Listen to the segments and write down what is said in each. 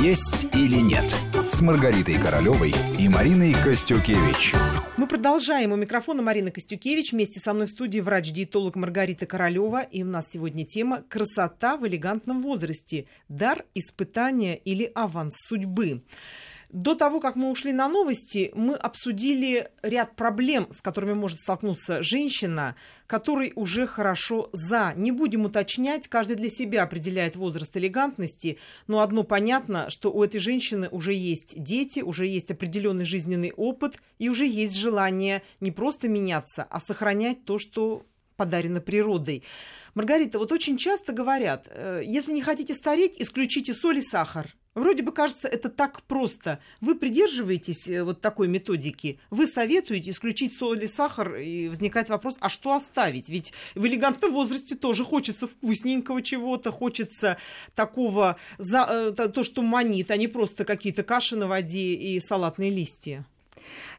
«Есть или нет» с Маргаритой Королевой и Мариной Костюкевич. Мы продолжаем. У микрофона Марина Костюкевич. Вместе со мной в студии врач-диетолог Маргарита Королева. И у нас сегодня тема «Красота в элегантном возрасте. Дар, испытания или аванс судьбы». До того, как мы ушли на новости, мы обсудили ряд проблем, с которыми может столкнуться женщина, которой уже хорошо за. Не будем уточнять, каждый для себя определяет возраст элегантности, но одно понятно, что у этой женщины уже есть дети, уже есть определенный жизненный опыт и уже есть желание не просто меняться, а сохранять то, что подарено природой. Маргарита, вот очень часто говорят, э, если не хотите стареть, исключите соль и сахар. Вроде бы кажется, это так просто. Вы придерживаетесь э, вот такой методики, вы советуете исключить соль и сахар, и возникает вопрос, а что оставить? Ведь в элегантном возрасте тоже хочется вкусненького чего-то, хочется такого, э, то, что манит, а не просто какие-то каши на воде и салатные листья.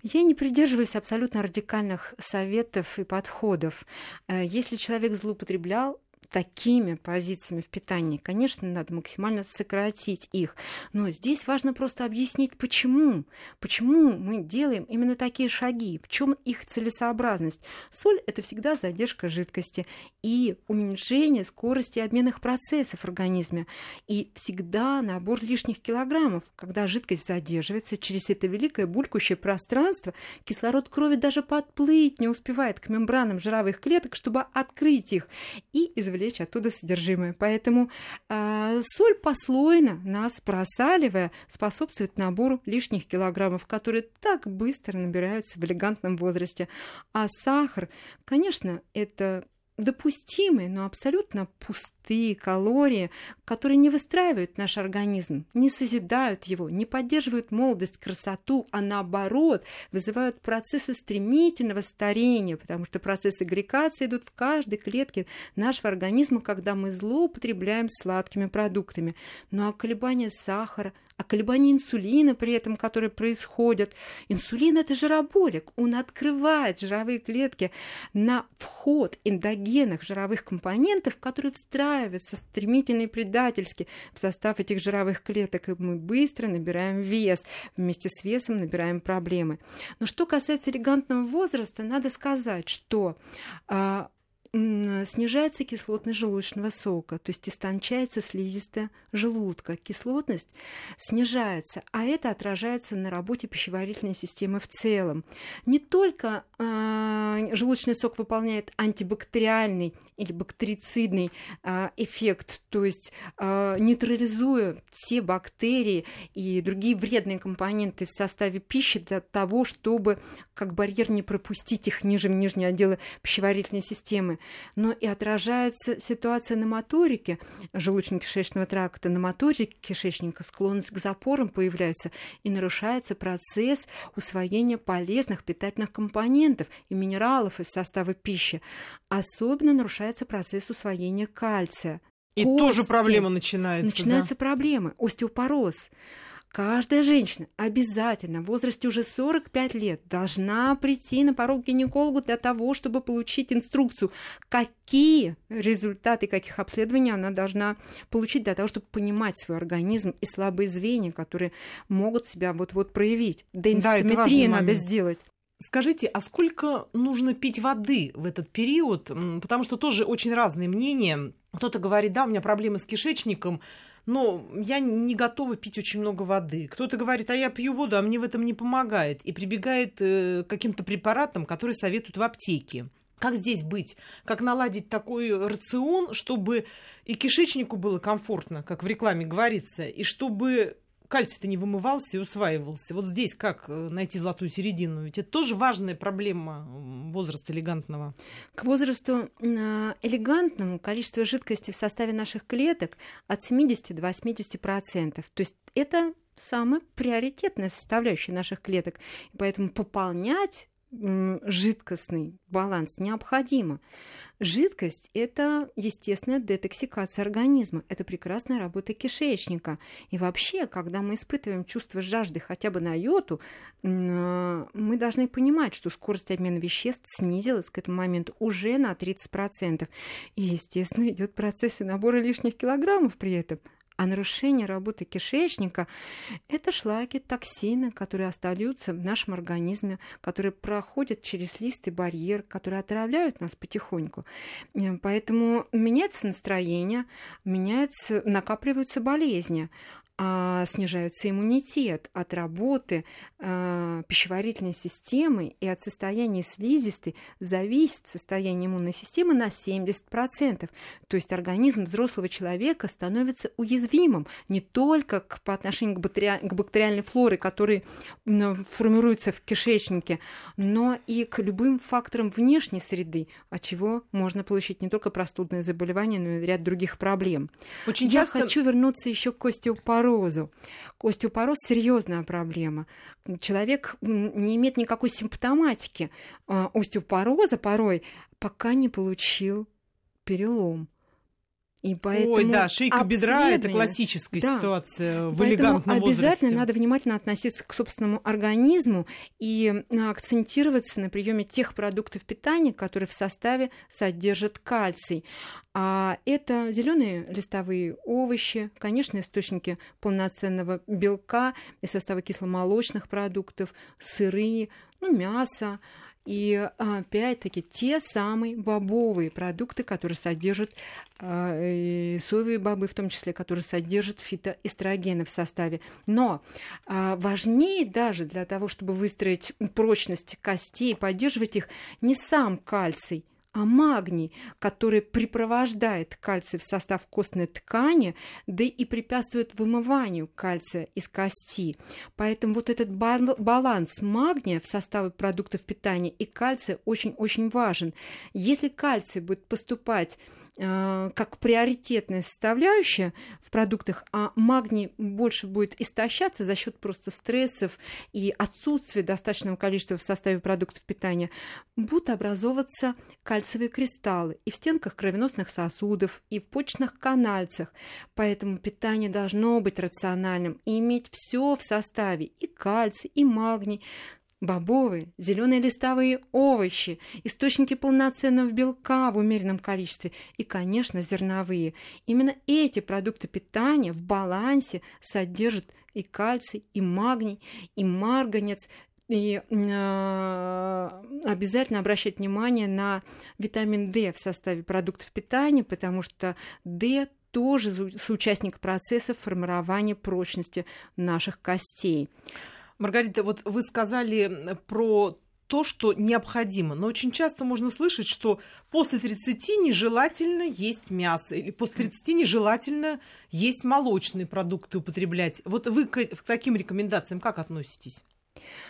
Я не придерживаюсь абсолютно радикальных советов и подходов. Э, если человек злоупотреблял такими позициями в питании, конечно, надо максимально сократить их. Но здесь важно просто объяснить, почему. Почему мы делаем именно такие шаги, в чем их целесообразность. Соль – это всегда задержка жидкости и уменьшение скорости обменных процессов в организме. И всегда набор лишних килограммов. Когда жидкость задерживается через это великое булькающее пространство, кислород крови даже подплыть не успевает к мембранам жировых клеток, чтобы открыть их и извлечь извлечь оттуда содержимое. Поэтому э, соль послойно, нас просаливая, способствует набору лишних килограммов, которые так быстро набираются в элегантном возрасте. А сахар, конечно, это допустимые, но абсолютно пустые калории, которые не выстраивают наш организм, не созидают его, не поддерживают молодость, красоту, а наоборот вызывают процессы стремительного старения, потому что процессы гликации идут в каждой клетке нашего организма, когда мы злоупотребляем сладкими продуктами. Ну а колебания сахара – а колебания инсулина при этом, которые происходят. Инсулин – это жироболик, он открывает жировые клетки на вход эндогенных жировых компонентов, которые встраиваются стремительно и предательски в состав этих жировых клеток, и мы быстро набираем вес, вместе с весом набираем проблемы. Но что касается элегантного возраста, надо сказать, что а, снижается кислотность желудочного сока, то есть истончается слизистая желудка. Кислотность снижается, а это отражается на работе пищеварительной системы в целом. Не только э, желудочный сок выполняет антибактериальный или бактерицидный э, эффект, то есть э, нейтрализуя все бактерии и другие вредные компоненты в составе пищи для того, чтобы как барьер не пропустить их ниже в нижние отделы пищеварительной системы но и отражается ситуация на моторике желудочно-кишечного тракта, на моторике кишечника, склонность к запорам появляется, и нарушается процесс усвоения полезных питательных компонентов и минералов из состава пищи. Особенно нарушается процесс усвоения кальция. И Кости. тоже проблема начинается. Начинаются да? проблемы. Остеопороз. Каждая женщина обязательно в возрасте уже 45 лет должна прийти на порог гинекологу для того, чтобы получить инструкцию, какие результаты каких обследований она должна получить для того, чтобы понимать свой организм и слабые звенья, которые могут себя вот-вот проявить. Денситометрию да, надо сделать. Скажите, а сколько нужно пить воды в этот период? Потому что тоже очень разные мнения. Кто-то говорит, да, у меня проблемы с кишечником, но я не готова пить очень много воды. Кто-то говорит, а я пью воду, а мне в этом не помогает. И прибегает э, к каким-то препаратам, которые советуют в аптеке. Как здесь быть? Как наладить такой рацион, чтобы и кишечнику было комфортно, как в рекламе говорится, и чтобы кальций-то не вымывался и усваивался. Вот здесь как э, найти золотую середину? Ведь это тоже важная проблема возраста элегантного. К возрасту э, элегантному количество жидкости в составе наших клеток от 70 до 80 процентов. То есть это самая приоритетная составляющая наших клеток. И поэтому пополнять жидкостный баланс необходимо. Жидкость – это естественная детоксикация организма, это прекрасная работа кишечника. И вообще, когда мы испытываем чувство жажды хотя бы на йоту, мы должны понимать, что скорость обмена веществ снизилась к этому моменту уже на 30%. И, естественно, идет процесс набора лишних килограммов при этом – А нарушение работы кишечника – это шлаки, токсины, которые остаются в нашем организме, которые проходят через лист и барьер, которые отравляют нас потихоньку. Э, поэтому меняется настроение, меняется, накапливаются болезни а, снижается иммунитет от работы а, пищеварительной системы и от состояния слизистой зависит состояние иммунной системы на 70%. То есть организм взрослого человека становится уязвимым не только к, по отношению к, бактери... к бактериальной флоре, которая формируется в кишечнике, но и к любым факторам внешней среды, от чего можно получить не только простудные заболевания, но и ряд других проблем. Очень Я часто... хочу вернуться еще к остеопорозу остеопорозу. Остеопороз – серьезная проблема. Человек не имеет никакой симптоматики а, остеопороза порой, пока не получил перелом. И поэтому Ой, да, шейка бедра – это классическая да, ситуация в элегантном обязательно возрасте. надо внимательно относиться к собственному организму и акцентироваться на приеме тех продуктов питания, которые в составе содержат кальций. А это зеленые листовые овощи, конечно, источники полноценного белка из состава кисломолочных продуктов, сыры, ну, мясо, и опять-таки те самые бобовые продукты, которые содержат а, соевые бобы, в том числе, которые содержат фитоэстрогены в составе. Но а, важнее даже для того, чтобы выстроить прочность костей, поддерживать их, не сам кальций, а магний, который припровождает кальций в состав костной ткани, да и препятствует вымыванию кальция из кости. Поэтому вот этот баланс магния в составе продуктов питания и кальция очень-очень важен. Если кальций будет поступать как приоритетная составляющая в продуктах, а магний больше будет истощаться за счет просто стрессов и отсутствия достаточного количества в составе продуктов питания, будут образовываться кальциевые кристаллы и в стенках кровеносных сосудов, и в почных канальцах. Поэтому питание должно быть рациональным и иметь все в составе, и кальций, и магний, бобовые, зеленые листовые овощи, источники полноценного белка в умеренном количестве и, конечно, зерновые. Именно эти продукты питания в балансе содержат и кальций, и магний, и марганец, и э, обязательно обращать внимание на витамин D в составе продуктов питания, потому что D тоже соучастник процесса формирования прочности наших костей. Маргарита, вот вы сказали про то, что необходимо. Но очень часто можно слышать, что после 30 нежелательно есть мясо, или после 30 нежелательно есть молочные продукты употреблять. Вот вы к, таким рекомендациям как относитесь?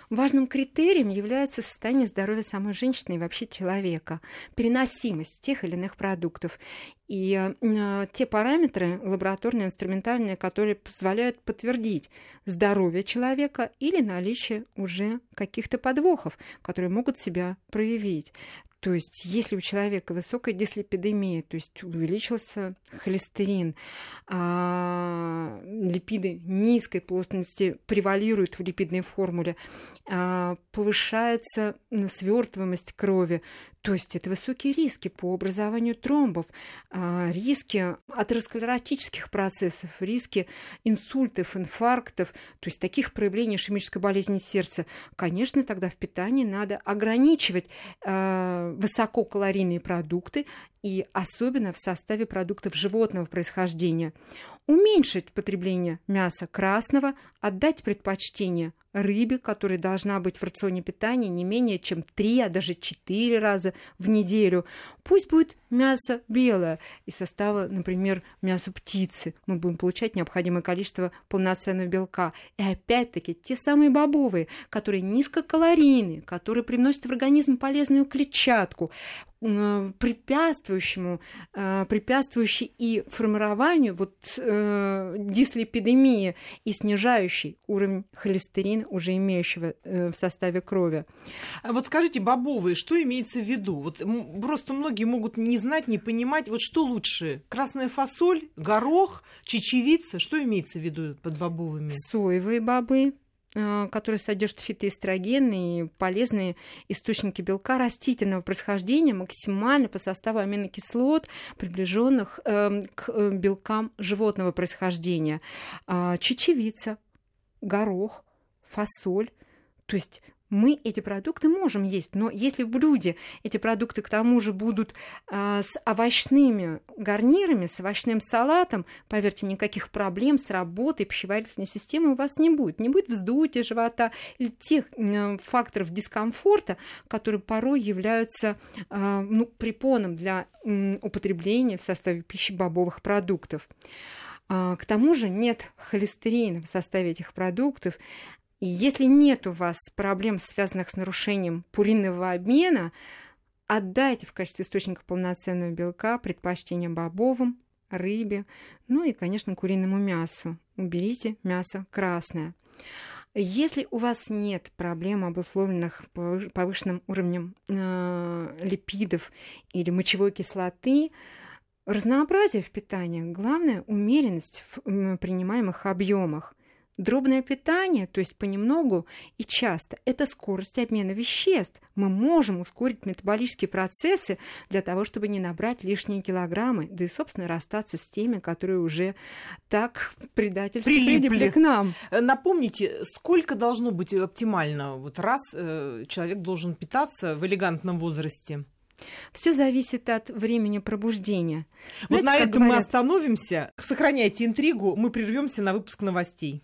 Важным критерием является состояние здоровья самой женщины и вообще человека, переносимость тех или иных продуктов и э, те параметры лабораторные, инструментальные, которые позволяют подтвердить здоровье человека или наличие уже каких-то подвохов, которые могут себя проявить. То есть, если у человека высокая дислепидемия, то есть увеличился холестерин, а, липиды низкой плотности превалируют в липидной формуле, а, повышается свертываемость крови, то есть это высокие риски по образованию тромбов, а, риски атеросклеротических процессов, риски инсультов, инфарктов, то есть таких проявлений ишемической болезни сердца. Конечно, тогда в питании надо ограничивать а, высококалорийные продукты и особенно в составе продуктов животного происхождения. Уменьшить потребление мяса красного, отдать предпочтение рыбе, которая должна быть в рационе питания не менее чем 3, а даже 4 раза в неделю. Пусть будет мясо белое из состава, например, мяса птицы. Мы будем получать необходимое количество полноценного белка. И опять-таки те самые бобовые, которые низкокалорийные, которые приносят в организм полезную клетчатку, препятствующему, э, препятствующий и формированию вот э, дислепидемии и снижающий уровень холестерина, уже имеющего в составе крови. А вот скажите, бобовые, что имеется в виду? Вот просто многие могут не знать, не понимать, вот что лучше? Красная фасоль, горох, чечевица, что имеется в виду под бобовыми? Соевые бобы, э, которые содержат фитоэстрогены и полезные источники белка растительного происхождения максимально по составу аминокислот, приближенных эм, к э, белкам животного происхождения. А, чечевица, горох, фасоль. То есть мы эти продукты можем есть, но если в блюде эти продукты к тому же будут э, с овощными гарнирами, с овощным салатом, поверьте, никаких проблем с работой пищеварительной системы у вас не будет. Не будет вздутия живота или тех э, факторов дискомфорта, которые порой являются э, ну, препоном для э, употребления в составе пищи бобовых продуктов. К тому же нет холестерина в составе этих продуктов, и если нет у вас проблем, связанных с нарушением пуринового обмена, отдайте в качестве источника полноценного белка предпочтение бобовым, рыбе, ну и, конечно, куриному мясу. Уберите мясо красное. Если у вас нет проблем, обусловленных повышенным уровнем э, липидов или мочевой кислоты, разнообразие в питании, главное умеренность в принимаемых объемах. Дробное питание, то есть понемногу и часто, это скорость обмена веществ. Мы можем ускорить метаболические процессы для того, чтобы не набрать лишние килограммы, да и, собственно, расстаться с теми, которые уже так предательски прилипли, прилипли к нам. Э, напомните, сколько должно быть оптимально вот раз э, человек должен питаться в элегантном возрасте? Все зависит от времени пробуждения. Вот Знаете, на этом говорят... мы остановимся. Сохраняйте интригу, мы прервемся на выпуск новостей.